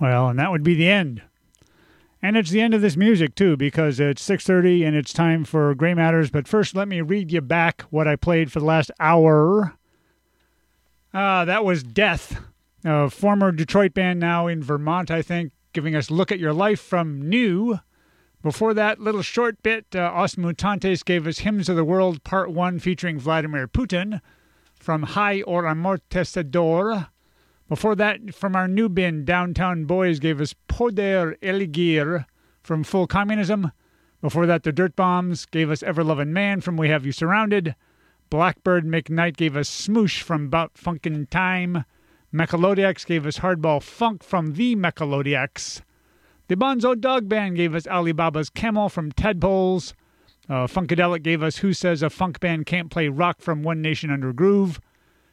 Well, and that would be the end. And it's the end of this music too, because it's 6:30 and it's time for Gray Matters. But first, let me read you back what I played for the last hour. Uh, that was Death, a former Detroit band now in Vermont, I think, giving us "Look at Your Life" from New. Before that little short bit, uh, Os Mutantes gave us "Hymns of the World" Part One, featuring Vladimir Putin, from Haih or Amortecedor. Before that, from our new bin, Downtown Boys gave us Poder Elegir from Full Communism. Before that, the Dirt Bombs gave us Ever Loving Man from We Have You Surrounded. Blackbird McKnight gave us Smoosh from Bout Funkin' Time. Mechalodiacs gave us Hardball Funk from The Mechalodiacs. The Bonzo Dog Band gave us Alibaba's Camel from Tadpoles. Uh, Funkadelic gave us Who Says a Funk Band Can't Play Rock from One Nation Under Groove.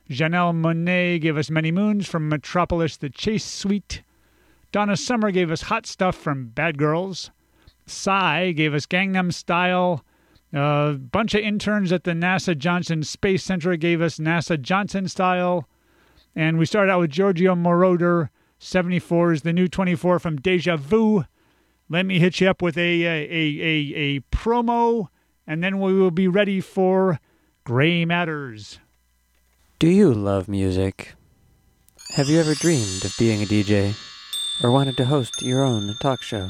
Janelle Monáe gave us Many Moons from Metropolis The Chase Suite. Donna Summer gave us Hot Stuff from Bad Girls. Psy gave us Gangnam Style. A bunch of interns at the NASA Johnson Space Center gave us NASA Johnson Style. And we started out with Giorgio Moroder. 74 is the new 24 from Deja Vu. Let me hit you up with a, a, a, a, promo, and then we will be ready for Gray Matters. Do you love music? Have you ever dreamed of being a DJ? Or wanted to host your own talk show?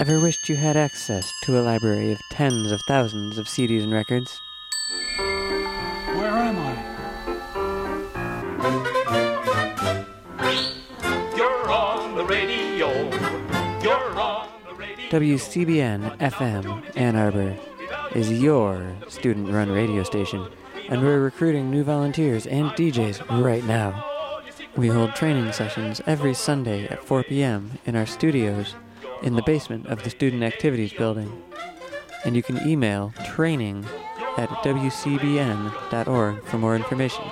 Ever wished you had access to a library of tens of thousands of CDs and records? Where am I? You're on the radio. You're on the radio. WCBN FM Ann Arbor is your student run radio station and we're recruiting new volunteers and DJs right now. We hold training sessions every Sunday at 4 p.m. in our studios in the basement of the Student Activities Building. And you can email training at wcbn.org for more information.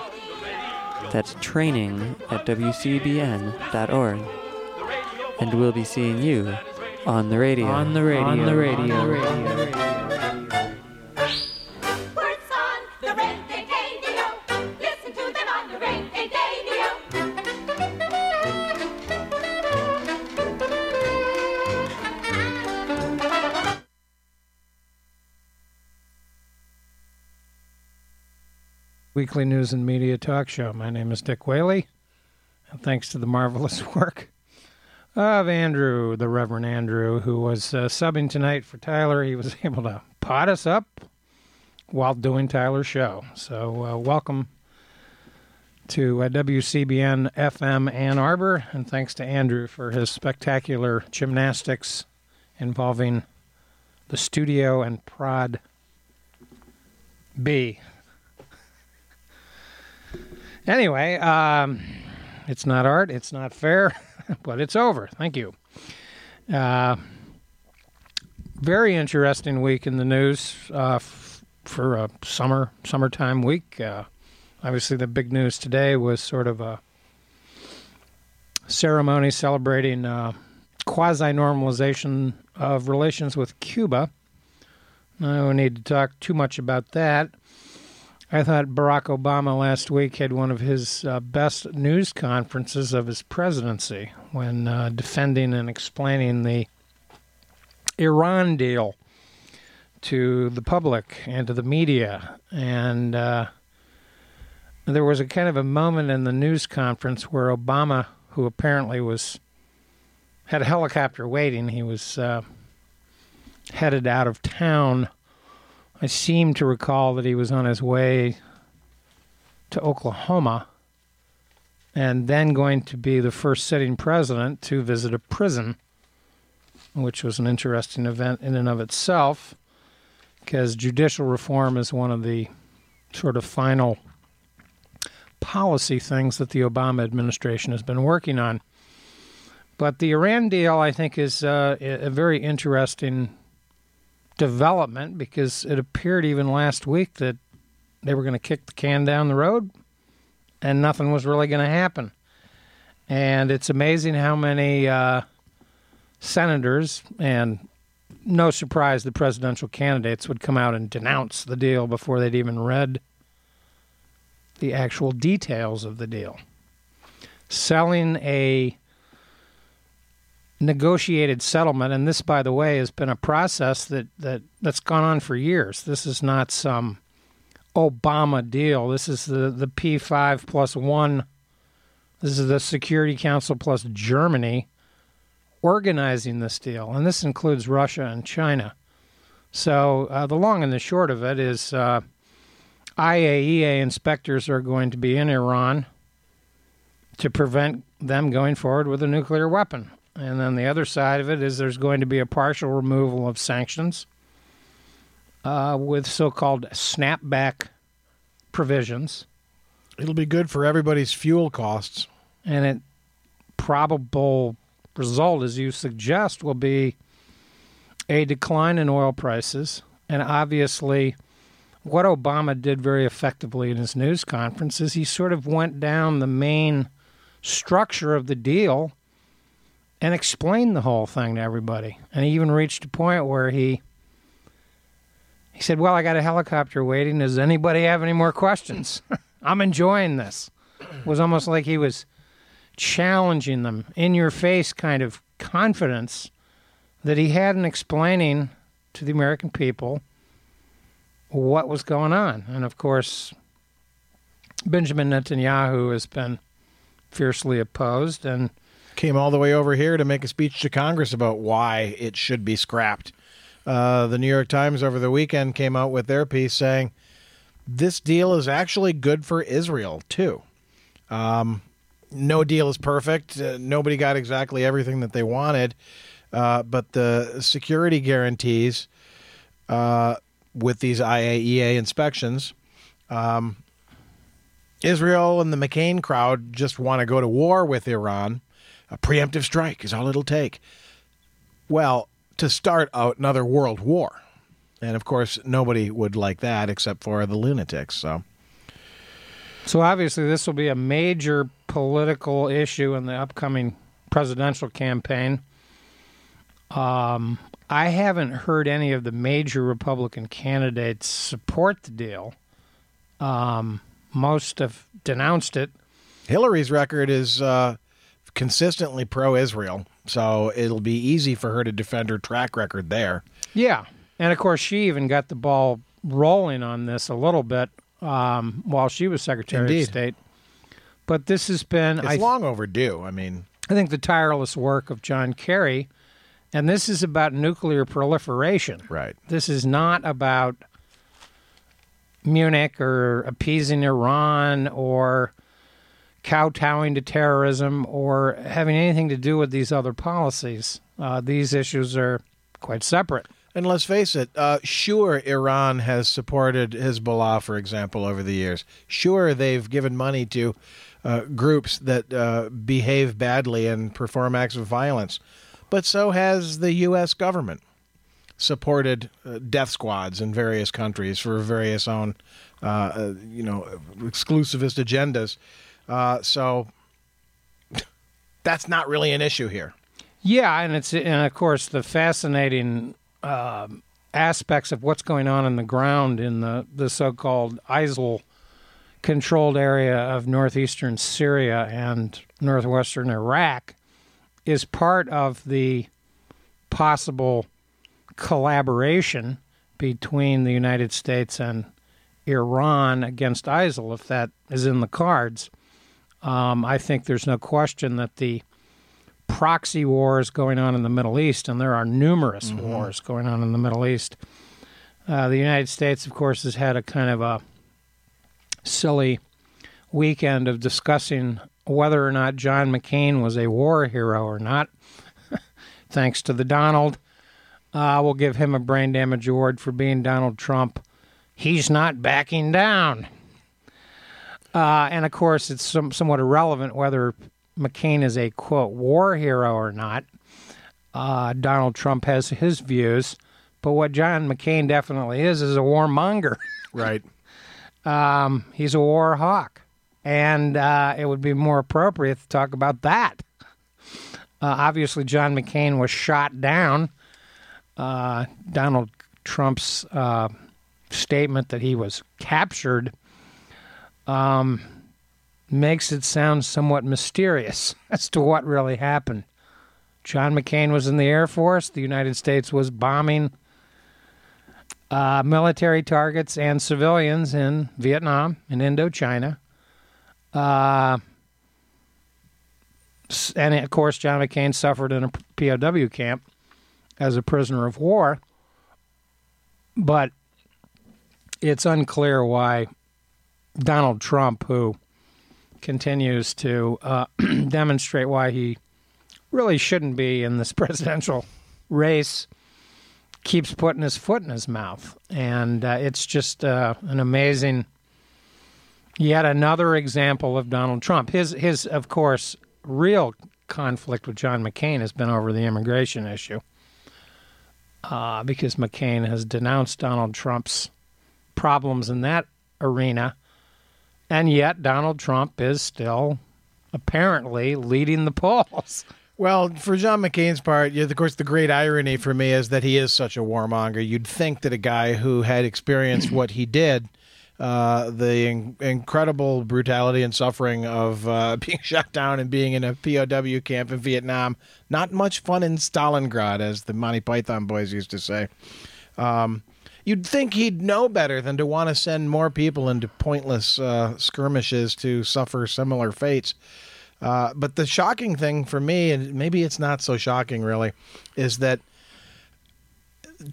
That's training at wcbn.org. And we'll be seeing you on the radio. On the radio. On the radio. On the radio. Weekly News and Media Talk Show. My name is Dick Whaley, and thanks to the marvelous work of Andrew, the Reverend Andrew, who was uh, subbing tonight for Tyler, he was able to pot us up while doing Tyler's show. So, uh, welcome to uh, WCBN FM Ann Arbor, and thanks to Andrew for his spectacular gymnastics involving the studio and Prod B. Anyway, um, it's not art, it's not fair, but it's over. Thank you. Uh, very interesting week in the news uh, f- for a summer summertime week. Uh, obviously, the big news today was sort of a ceremony celebrating uh, quasi normalization of relations with Cuba. I don't need to talk too much about that. I thought Barack Obama last week had one of his uh, best news conferences of his presidency when uh, defending and explaining the Iran deal to the public and to the media. And uh, there was a kind of a moment in the news conference where Obama, who apparently was had a helicopter waiting, he was uh, headed out of town I seem to recall that he was on his way to Oklahoma and then going to be the first sitting president to visit a prison, which was an interesting event in and of itself, because judicial reform is one of the sort of final policy things that the Obama administration has been working on. But the Iran deal, I think, is uh, a very interesting development because it appeared even last week that they were going to kick the can down the road and nothing was really going to happen. And it's amazing how many uh, senators and no surprise the presidential candidates would come out and denounce the deal before they'd even read the actual details of the deal. Selling a negotiated settlement. And this, by the way, has been a process that, that, that's gone on for years. This is not some Obama deal. This is the, the P5 plus one. This is the Security Council plus Germany organizing this deal. And this includes Russia and China. So uh, the long and the short of it is uh, IAEA inspectors are going to be in Iran to prevent them going forward with a nuclear weapon. And then the other side of it is there's going to be a partial removal of sanctions uh, with so called snapback provisions. It'll be good for everybody's fuel costs. And it probable result, as you suggest, will be a decline in oil prices. And obviously, what Obama did very effectively in his news conference is he sort of went down the main structure of the deal and explained the whole thing to everybody. And he even reached a point where he he said, "Well, I got a helicopter waiting. Does anybody have any more questions? I'm enjoying this." It was almost like he was challenging them in your face kind of confidence that he had in explaining to the American people what was going on. And of course, Benjamin Netanyahu has been fiercely opposed and Came all the way over here to make a speech to Congress about why it should be scrapped. Uh, the New York Times over the weekend came out with their piece saying this deal is actually good for Israel, too. Um, no deal is perfect. Uh, nobody got exactly everything that they wanted. Uh, but the security guarantees uh, with these IAEA inspections, um, Israel and the McCain crowd just want to go to war with Iran. A preemptive strike is all it'll take. Well, to start out another world war. And of course, nobody would like that except for the lunatics. So, so obviously this will be a major political issue in the upcoming presidential campaign. Um, I haven't heard any of the major Republican candidates support the deal. Um, most have denounced it. Hillary's record is uh, consistently pro-Israel, so it'll be easy for her to defend her track record there. Yeah, and of course she even got the ball rolling on this a little bit um, while she was Secretary Indeed. of State. But this has been, It's I, long overdue. I mean, I think, the tireless work of John Kerry, and this is about nuclear proliferation. right. This is not about Munich or appeasing Iran or kowtowing to terrorism or having anything to do with these other policies. Uh, these issues are quite separate. And let's face it, uh, sure, Iran has supported Hezbollah, for example, over the years. Sure, they've given money to uh, groups that uh, behave badly and perform acts of violence. But so has the U.S. government supported uh, death squads in various countries for various own, uh, you know, exclusivist agendas. Uh, so that's not really an issue here. Yeah, and it's and of course the fascinating um, aspects of what's going on in the ground in the the so-called ISIL controlled area of northeastern Syria and northwestern Iraq is part of the possible collaboration between the United States and Iran against ISIL, if that is in the cards. Um, I think there's no question that the proxy wars going on in the Middle East, and there are numerous wars going on in the Middle East. Uh, the United States, of course, has had a kind of a silly weekend of discussing whether or not John McCain was a war hero or not. Thanks to the Donald. Uh, we'll give him a brain damage award for being Donald Trump. He's not backing down. Uh, and of course, it's some, somewhat irrelevant whether McCain is a quote war hero or not. Uh, Donald Trump has his views, but what John McCain definitely is is a warmonger. Right. Um, he's a war hawk, and uh, it would be more appropriate to talk about that. Uh, obviously, John McCain was shot down. Uh, Donald Trump's uh, statement that he was captured um, makes it sound somewhat mysterious as to what really happened. John McCain was in the Air Force. The United States was bombing uh, military targets and civilians in Vietnam and Indochina. Uh, and of course, John McCain suffered in a POW camp as a prisoner of war. But it's unclear why Donald Trump, who continues to uh, demonstrate why he really shouldn't be in this presidential race, keeps putting his foot in his mouth. And uh, it's just uh, an amazing, yet another example of Donald Trump. His, his, of course, real conflict with John McCain has been over the immigration issue. Uh, because McCain has denounced Donald Trump's problems in that arena, and yet Donald Trump is still apparently leading the polls. Well, for John McCain's part, of course, the great irony for me is that he is such a warmonger. You'd think that a guy who had experienced what he did, uh, the in- incredible brutality and suffering of uh, being shot down and being in a POW camp in Vietnam, not much fun in Stalingrad, as the Monty Python boys used to say. Um, you'd think he'd know better than to want to send more people into pointless uh, skirmishes to suffer similar fates. Uh, but the shocking thing for me, and maybe it's not so shocking really, is that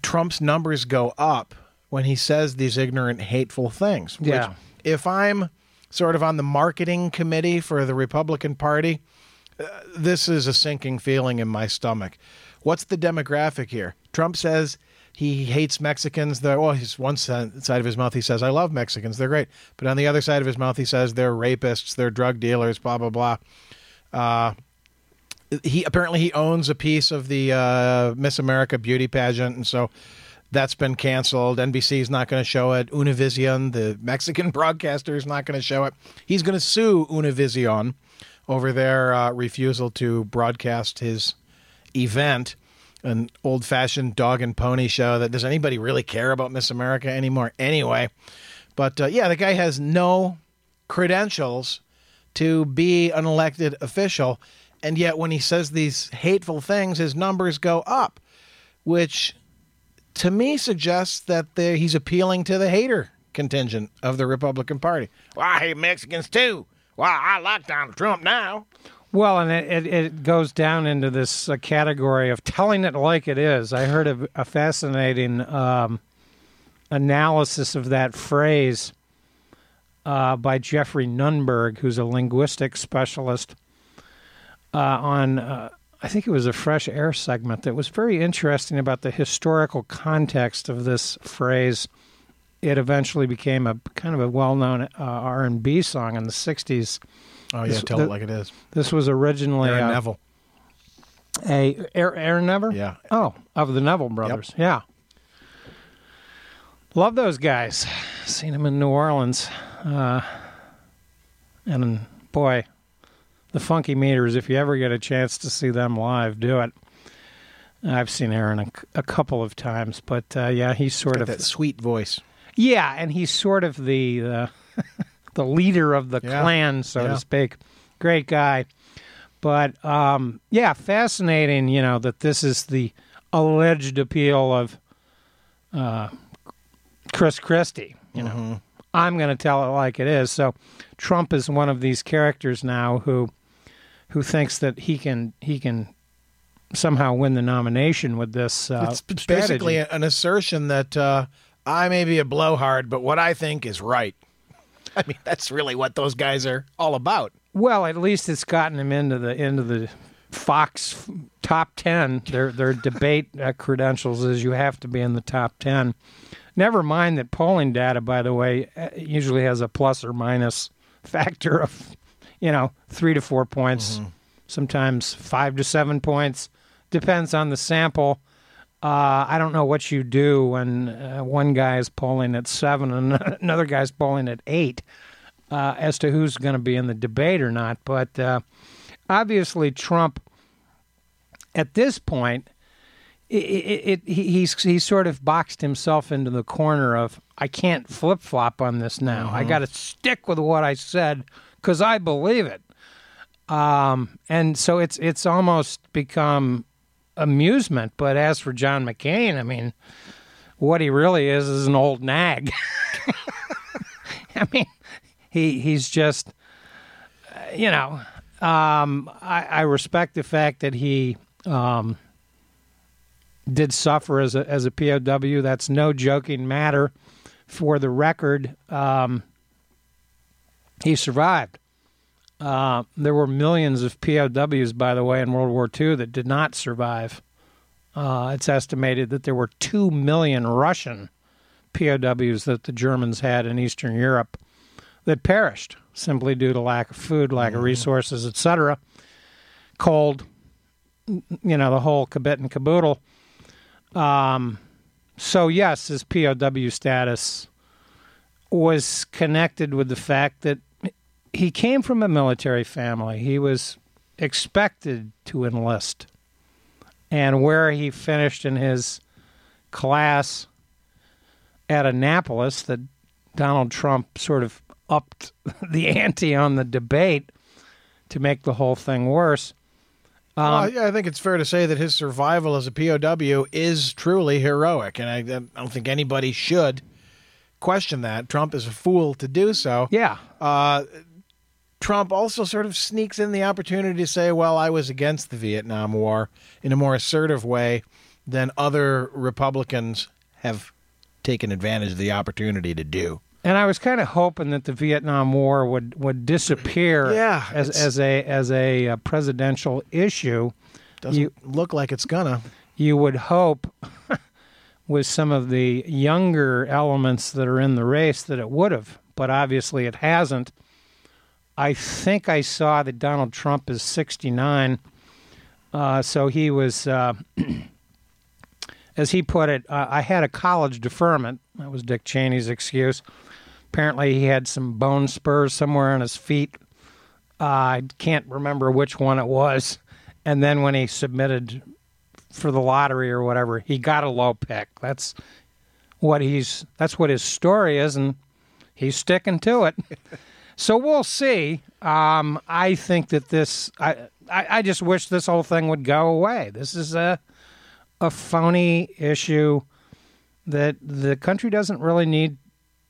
Trump's numbers go up when he says these ignorant, hateful things. which, Yeah. if I'm sort of on the marketing committee for the Republican Party, uh, this is a sinking feeling in my stomach. What's the demographic here? Trump says he hates Mexicans. They're, well, he's one side side of his mouth he says I love Mexicans. They're great, but on the other side of his mouth he says they're rapists, they're drug dealers, blah blah blah. Uh, he apparently he owns a piece of the uh, Miss America beauty pageant, and so that's been canceled. NBC is not going to show it. Univision, the Mexican broadcaster, is not going to show it. He's going to sue Univision over their uh, refusal to broadcast his event, an old-fashioned dog and pony show. That does anybody really care about Miss America anymore? Anyway, but uh, yeah, the guy has no credentials to be an elected official. And yet, when he says these hateful things, his numbers go up, which to me suggests that he's appealing to the hater contingent of the Republican Party. Well, I hate Mexicans too. Well, I like Donald Trump now. Well, and it, it, it goes down into this uh, category of telling it like it is. I heard a, a fascinating um, analysis of that phrase uh, by Geoffrey Nunberg, who's a linguistic specialist, uh, on, uh, I think it was a Fresh Air segment that was very interesting about the historical context of this phrase. It eventually became a kind of a well-known uh, R&B song in the 60s. Oh yeah, This- tell the- it like it is. This was originally Aaron uh, Neville. a Aaron, Neville. Yeah. Oh, of the Neville brothers. Yeah. Love those guys. Seen them in New Orleans, uh, and boy, the Funky Meters. If you ever get a chance to see them live, do it. I've seen Aaron a, a couple of times, but uh, yeah, he's sort of that sweet voice. yeah, and he's sort of the uh, the leader of the Yeah. clan, so Yeah. to speak. Great guy, but um, yeah, fascinating. You know that this is the alleged appeal of uh, Chris Christie. You know, Mm-hmm. I'm going to tell it like it is. So Trump is one of these characters now who who thinks that he can he can somehow win the nomination with this. Uh, it's strategy. basically an assertion that uh, I may be a blowhard, but what I think is right. I mean, that's really what those guys are all about. Well, at least it's gotten them into the into the Fox top ten. Their their debate uh, credentials is you have to be in the top ten. Never mind that polling data, by the way, uh, usually has a plus or minus factor of, you know, three to four points, sometimes five to seven points, depends on the sample. Uh, I don't know what you do when uh, one guy is polling at seven and another guy's polling at eight uh, as to who's going to be in the debate or not. But uh, obviously, Trump, at this point, it, it, it, he- he's he's sort of boxed himself into the corner of I can't flip flop on this now. I got to stick with what I said because I believe it. Um, and so it's it's almost become amusement. But as for John McCain, I mean, what he really is is an old nag. I mean, he he's just, uh, you know, um, I, I respect the fact that he um, did suffer as a as a POW. That's no joking matter. For the record, um, he survived. Uh, there were millions of POWs, by the way, in World War II that did not survive. Uh, it's estimated that there were 2 million Russian POWs that the Germans had in Eastern Europe that perished simply due to lack of food, lack of resources, etc. Cold, you know, the whole kabit and caboodle. Um, so, yes, his POW status was connected with the fact that he came from a military family. He was expected to enlist. And where he finished in his class at Annapolis, that Donald Trump sort of upped the ante on the debate to make the whole thing worse. Um, well, yeah, I think it's fair to say that his survival as a POW is truly heroic, and I, I don't think anybody should question that. Trump is a fool to do so. yeah, Uh, Trump also sort of sneaks in the opportunity to say, well, I was against the Vietnam War in a more assertive way than other Republicans have taken advantage of the opportunity to do. and I was kind of hoping that the Vietnam War would would disappear Yeah, as as a as a uh, presidential issue. Doesn't You- look like it's gonna. you would hope with some of the younger elements that are in the race that it would have, but obviously it hasn't. I think I saw that Donald Trump is 69, uh, so he was, uh, as he put it, uh, I had a college deferment. That was Dick Cheney's excuse. Apparently, he had some bone spurs somewhere on his feet. Uh, I can't remember which one it was. And then when he submitted for the lottery or whatever, he got a low pick. That's what he's that's what his story is and he's sticking to it. so we'll see. Um, I think that this I, I I just wish this whole thing would go away. This is a a phony issue that the country doesn't really need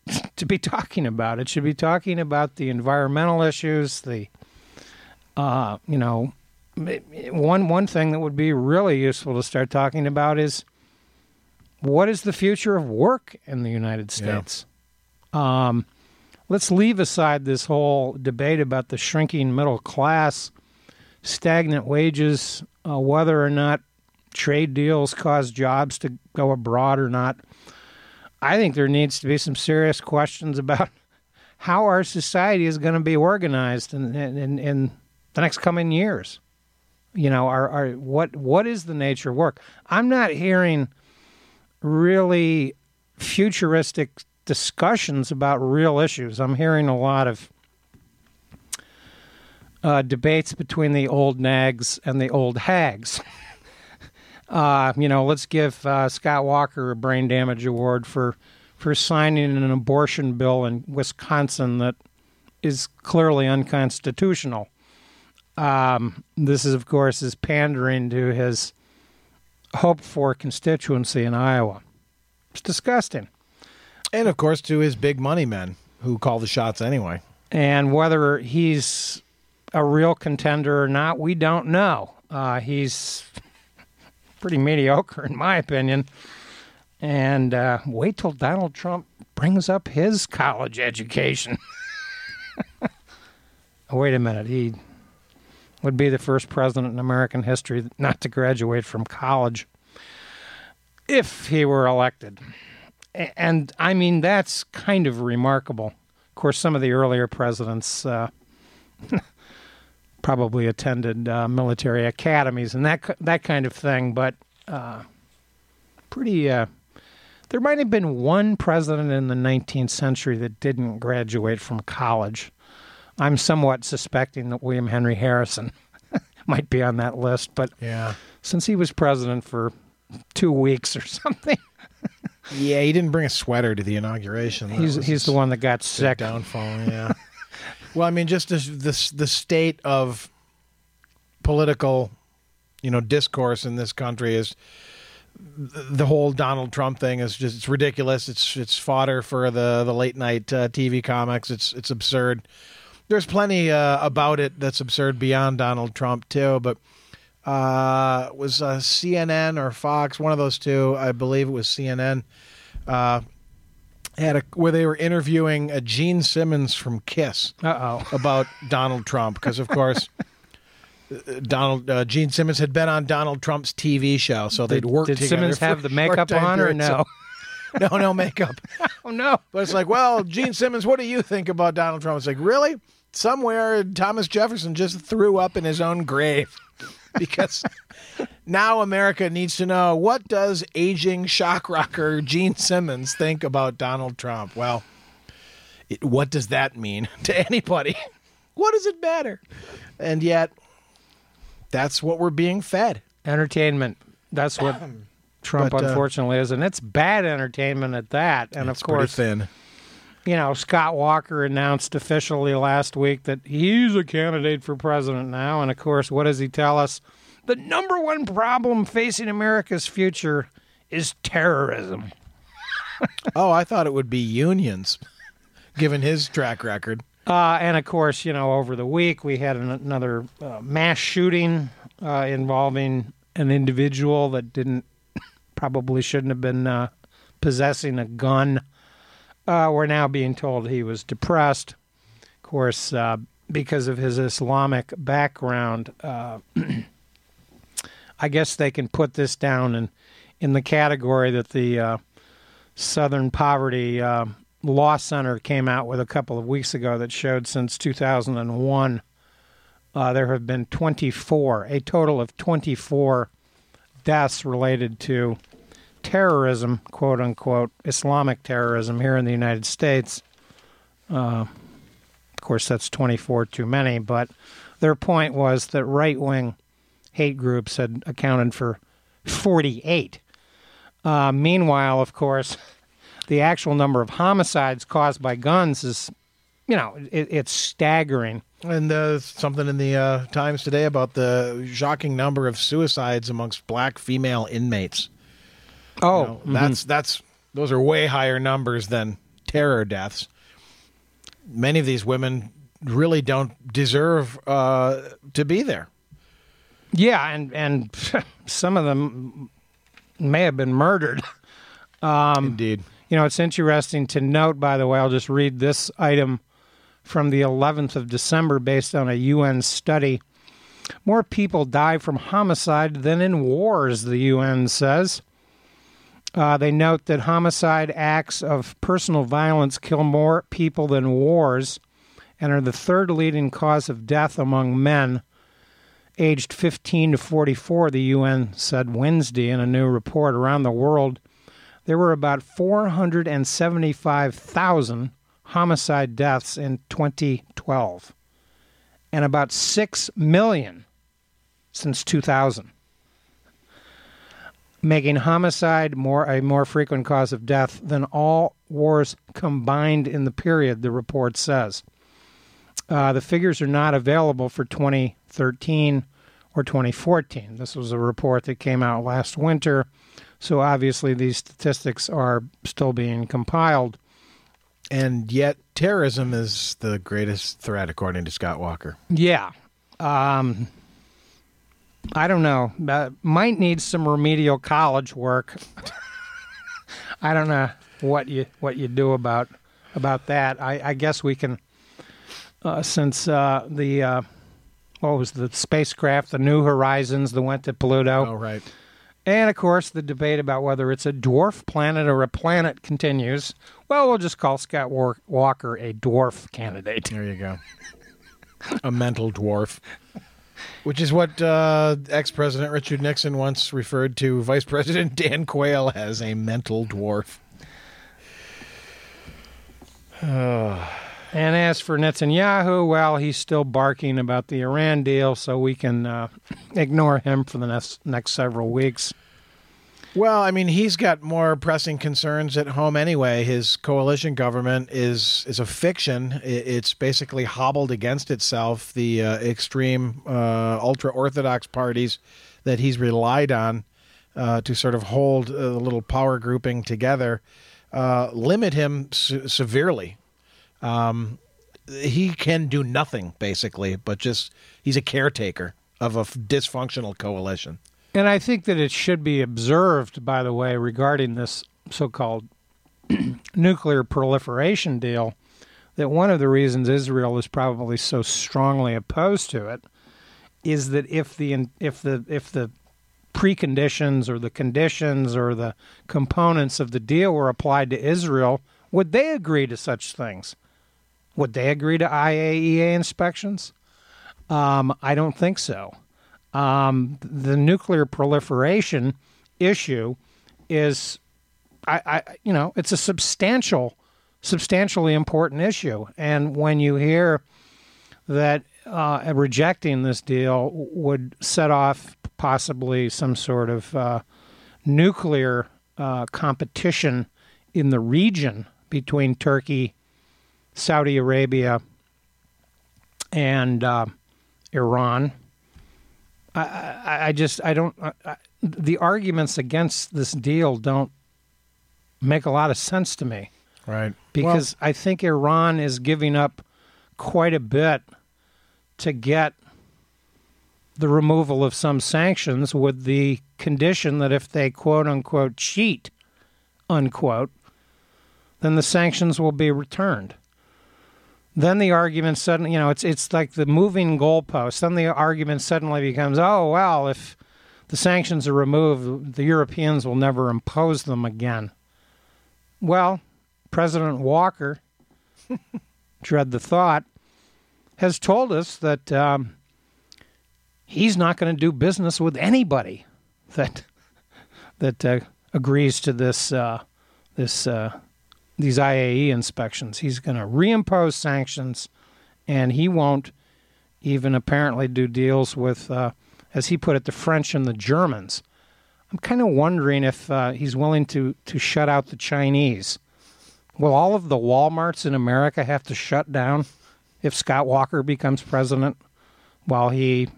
to be talking about. It should be talking about the environmental issues, the uh, you know, one one thing that would be really useful to start talking about is what is the future of work in the United Yeah. States? Um, let's leave aside this whole debate about the shrinking middle class, stagnant wages, uh, whether or not trade deals cause jobs to go abroad or not. I think there needs to be some serious questions about how our society is going to be organized in, in, in the next coming years. You know, our, our what what is the nature of work? I'm not hearing really futuristic discussions about real issues. I'm hearing a lot of uh, debates between the old nags and the old hags. Uh, you know, let's give uh, Scott Walker a brain damage award for for signing an abortion bill in Wisconsin that is clearly unconstitutional. Um, this is, of course, is pandering to his hoped for constituency in Iowa. It's disgusting. And of course, to his big money men who call the shots anyway. And whether he's a real contender or not, we don't know. Uh, he's pretty mediocre, in my opinion. And uh, wait till Donald Trump brings up his college education. wait a minute. He would be the first president in American history not to graduate from college if he were elected. And I mean, that's kind of remarkable. Of course, some of the earlier presidents uh, probably attended uh, military academies and that that kind of thing, but uh, pretty. Uh, there might have been one president in the 19th century that didn't graduate from college. I'm somewhat suspecting that William Henry Harrison might be on that list, but Yeah. since he was president for two weeks or something, Yeah, he didn't bring a sweater to the inauguration. That he's he's the one that got sick. downfall. Yeah. well, I mean, just the, the the state of political, you know, discourse in this country is th- the whole Donald Trump thing is just it's ridiculous. It's it's fodder for the the late night uh, TV comics. It's it's absurd. There's plenty uh, about it that's absurd beyond Donald Trump too, but uh, was uh, CNN or Fox, one of those two, I believe it was CNN, uh, had a where they were interviewing uh, Gene Simmons from Kiss Uh oh. about Donald Trump because, of course, uh, Donald uh, Gene Simmons had been on Donald Trump's TV show, so they'd worked did together. Simmons have the makeup on or no? no, no makeup. Oh no. But it's like, well, Gene Simmons, what do you think about Donald Trump? It's like, really? Somewhere Thomas Jefferson just threw up in his own grave because now America needs to know what does aging shock rocker Gene Simmons think about Donald Trump? Well, it, what does that mean to anybody? What does it matter? And yet, that's what we're being fed. Entertainment. That's what Trump But, uh, unfortunately is, and it's bad entertainment at that. And It's of pretty course, thin. You know, Scott Walker announced officially last week that he's a candidate for president now. And of course, what does he tell us? The number one problem facing America's future is terrorism. Oh, I thought it would be unions, given his track record. Uh, and of course, you know, over the week we had an, another uh, mass shooting uh, involving an individual that didn't probably shouldn't have been uh, possessing a gun. Uh, we're now being told he was depressed. Of course, uh, because of his Islamic background, uh, I guess they can put this down in in the category that the uh, Southern Poverty uh, Law Center came out with a couple of weeks ago that showed since 2001 uh, there have been 24, a total of 24 deaths related to terrorism, quote unquote, Islamic terrorism here in the United States. Uh, of course, that's 24 too many, but their point was that right wing hate groups had accounted for 48. Uh, meanwhile, of course, the actual number of homicides caused by guns is, you know, it, it's staggering. And uh, something in the uh, Times today about the shocking number of suicides amongst black female inmates. Oh, You know, that's that's those are way higher numbers than terror deaths. Many of these women really don't deserve uh, to be there. yeah, and and some of them may have been murdered. Um, Indeed. You know, it's interesting to note, by the way, I'll just read this item from the 11th of December based on a UN study. More people die from homicide than in wars, the UN says. Uh, they note that homicide acts of personal violence kill more people than wars and are the third leading cause of death among men. Aged 15 to 44, the UN said Wednesday in a new report around the world there were about 475,000 homicide deaths in 2012 and about 6 million since 2000 making homicide more a more frequent cause of death than all wars combined in the period the report says uh, the figures are not available for 2013 or 2014 this was a report that came out last winter so obviously, these statistics are still being compiled. And yet, terrorism is the greatest threat, according to Scott Walker. Yeah. Um, I don't know. Uh, might need some remedial college work. I don't know what you what you do about about that. I, I guess we can, uh, since uh, the uh, what was the spacecraft, the New Horizons that went to Pluto. Oh, right. And of course, the debate about whether it's a dwarf planet or a planet continues. Well, we'll just call Scott War- Walker a dwarf candidate. There you go. a mental dwarf. Which is what uh, ex President Richard Nixon once referred to Vice President Dan Quayle as a mental dwarf. And as for Netanyahu, well, he's still barking about the Iran deal, so we can uh, ignore him for the next, next several weeks. Well, I mean, he's got more pressing concerns at home anyway. His coalition government is is a fiction. It's basically hobbled against itself. The uh, extreme uh, ultra orthodox parties that he's relied on uh, to sort of hold the little power grouping together uh, limit him se- severely. Um, he can do nothing basically, but just he's a caretaker of a f- dysfunctional coalition. And I think that it should be observed, by the way, regarding this so called nuclear proliferation deal, that one of the reasons Israel is probably so strongly opposed to it is that if the if the if the preconditions or the conditions or the components of the deal were applied to Israel, would they agree to such things? Would they agree to IAEA inspections? Um, I don't think so um, the nuclear proliferation issue is, I, I, you know, it's a substantial, substantially important issue. And when you hear that uh, rejecting this deal would set off possibly some sort of uh, nuclear uh, competition in the region between Turkey, Saudi Arabia, and uh, Iran. I, I, I just I don't I, the arguments against this deal don't make a lot of sense to me Right. because I think Iran is giving up quite a bit to get the removal of some sanctions with the condition that if they quote unquote cheat unquote then the sanctions will be returned then the argument suddenly you know it's it's like the moving goalpost. Then the argument suddenly becomes oh well if the sanctions are removed the Europeans will never impose them again. Well President Walker, dread the thought, has told us that um, he's not going to do business with anybody that that uh, agrees to this uh, this uh, these IAE inspections. He's going to reimpose sanctions, and he won't even apparently do deals with, uh, as he put it, the French and the Germans. I'm kind of wondering if uh, he's willing to to shut out the Chinese. Will all of the Walmarts in America have to shut down if Scott Walker becomes president while he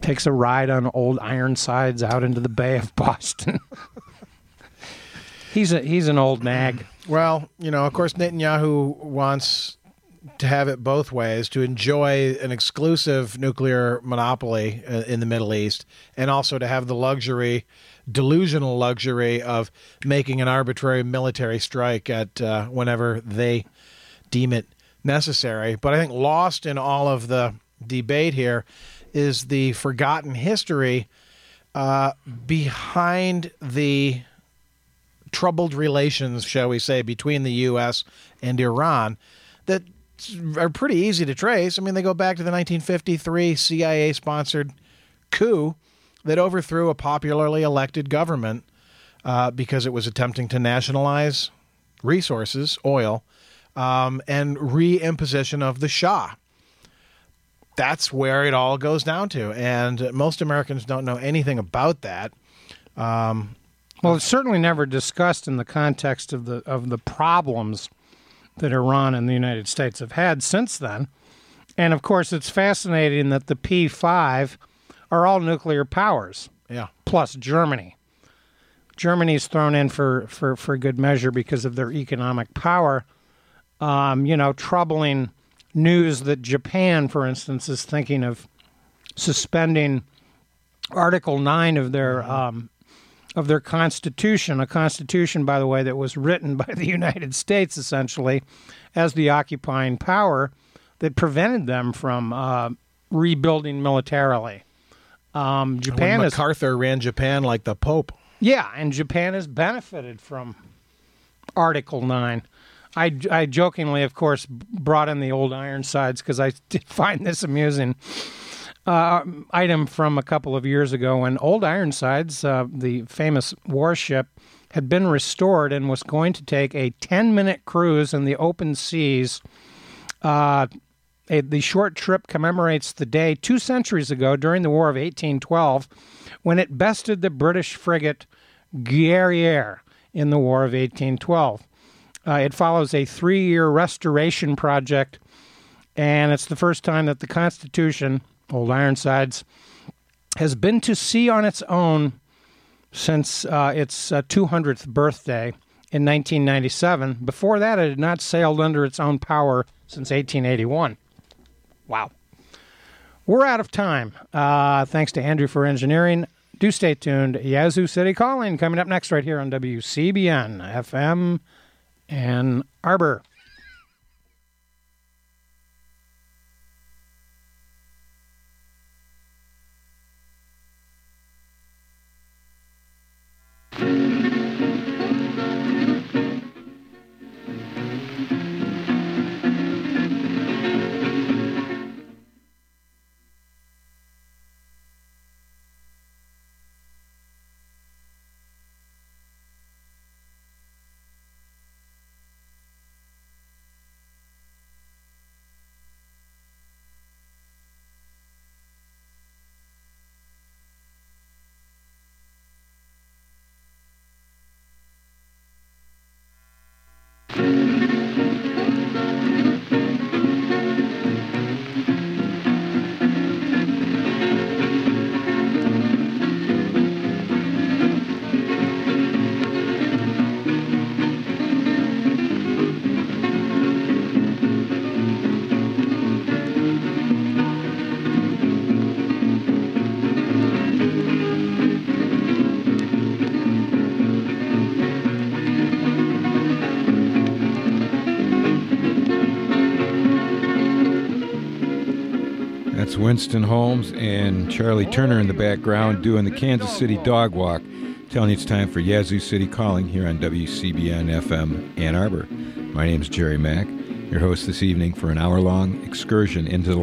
takes a ride on old Ironsides out into the Bay of Boston? He's a he's an old nag. Well, you know, of course, Netanyahu wants to have it both ways to enjoy an exclusive nuclear monopoly uh, in the Middle East and also to have the luxury, delusional luxury of making an arbitrary military strike at uh, whenever they deem it necessary. But I think lost in all of the debate here is the forgotten history uh, behind the troubled relations, shall we say, between the U.S. and Iran that are pretty easy to trace. I mean, they go back to the 1953 CIA sponsored coup that overthrew a popularly elected government uh, because it was attempting to nationalize resources, oil, um, and reimposition of the Shah. That's where it all goes down to. And most Americans don't know anything about that. Well, it's certainly never discussed in the context of the of the problems that Iran and the United States have had since then. And of course, it's fascinating that the P5 are all nuclear powers, Yeah. plus Germany. Germany's thrown in for, for, for good measure because of their economic power. Um, you know, troubling news that Japan, for instance, is thinking of suspending Article 9 of their um, of their constitution, a constitution, by the way, that was written by the United States essentially as the occupying power that prevented them from uh, rebuilding militarily. Um, Japan when is MacArthur ran Japan like the Pope. yeah, and Japan has benefited from Article 9. I, I jokingly, of course, brought in the old Ironsides because I did find this amusing uh, item from a couple of years ago when Old Ironsides, uh, the famous warship, had been restored and was going to take a 10 minute cruise in the open seas uh, A, the short trip commemorates the day two centuries ago during the War of 1812 when it bested the British frigate Guerriere in the War of 1812. Uh, it follows a three year restoration project, and it's the first time that the Constitution, Old Ironsides, has been to sea on its own since uh, its uh, 200th birthday in 1997. Before that, it had not sailed under its own power since 1881. Wow. We're out of time. Uh, thanks to Andrew for engineering. Do stay tuned. Yazoo City Calling coming up next right here on WCBN FM Ann Arbor. Winston Holmes and Charlie Turner in the background doing the Kansas City Dog Walk, telling you it's time for Yazoo City Calling here on WCBN FM Ann Arbor. My name is Jerry Mack, your host this evening for an hour long excursion into the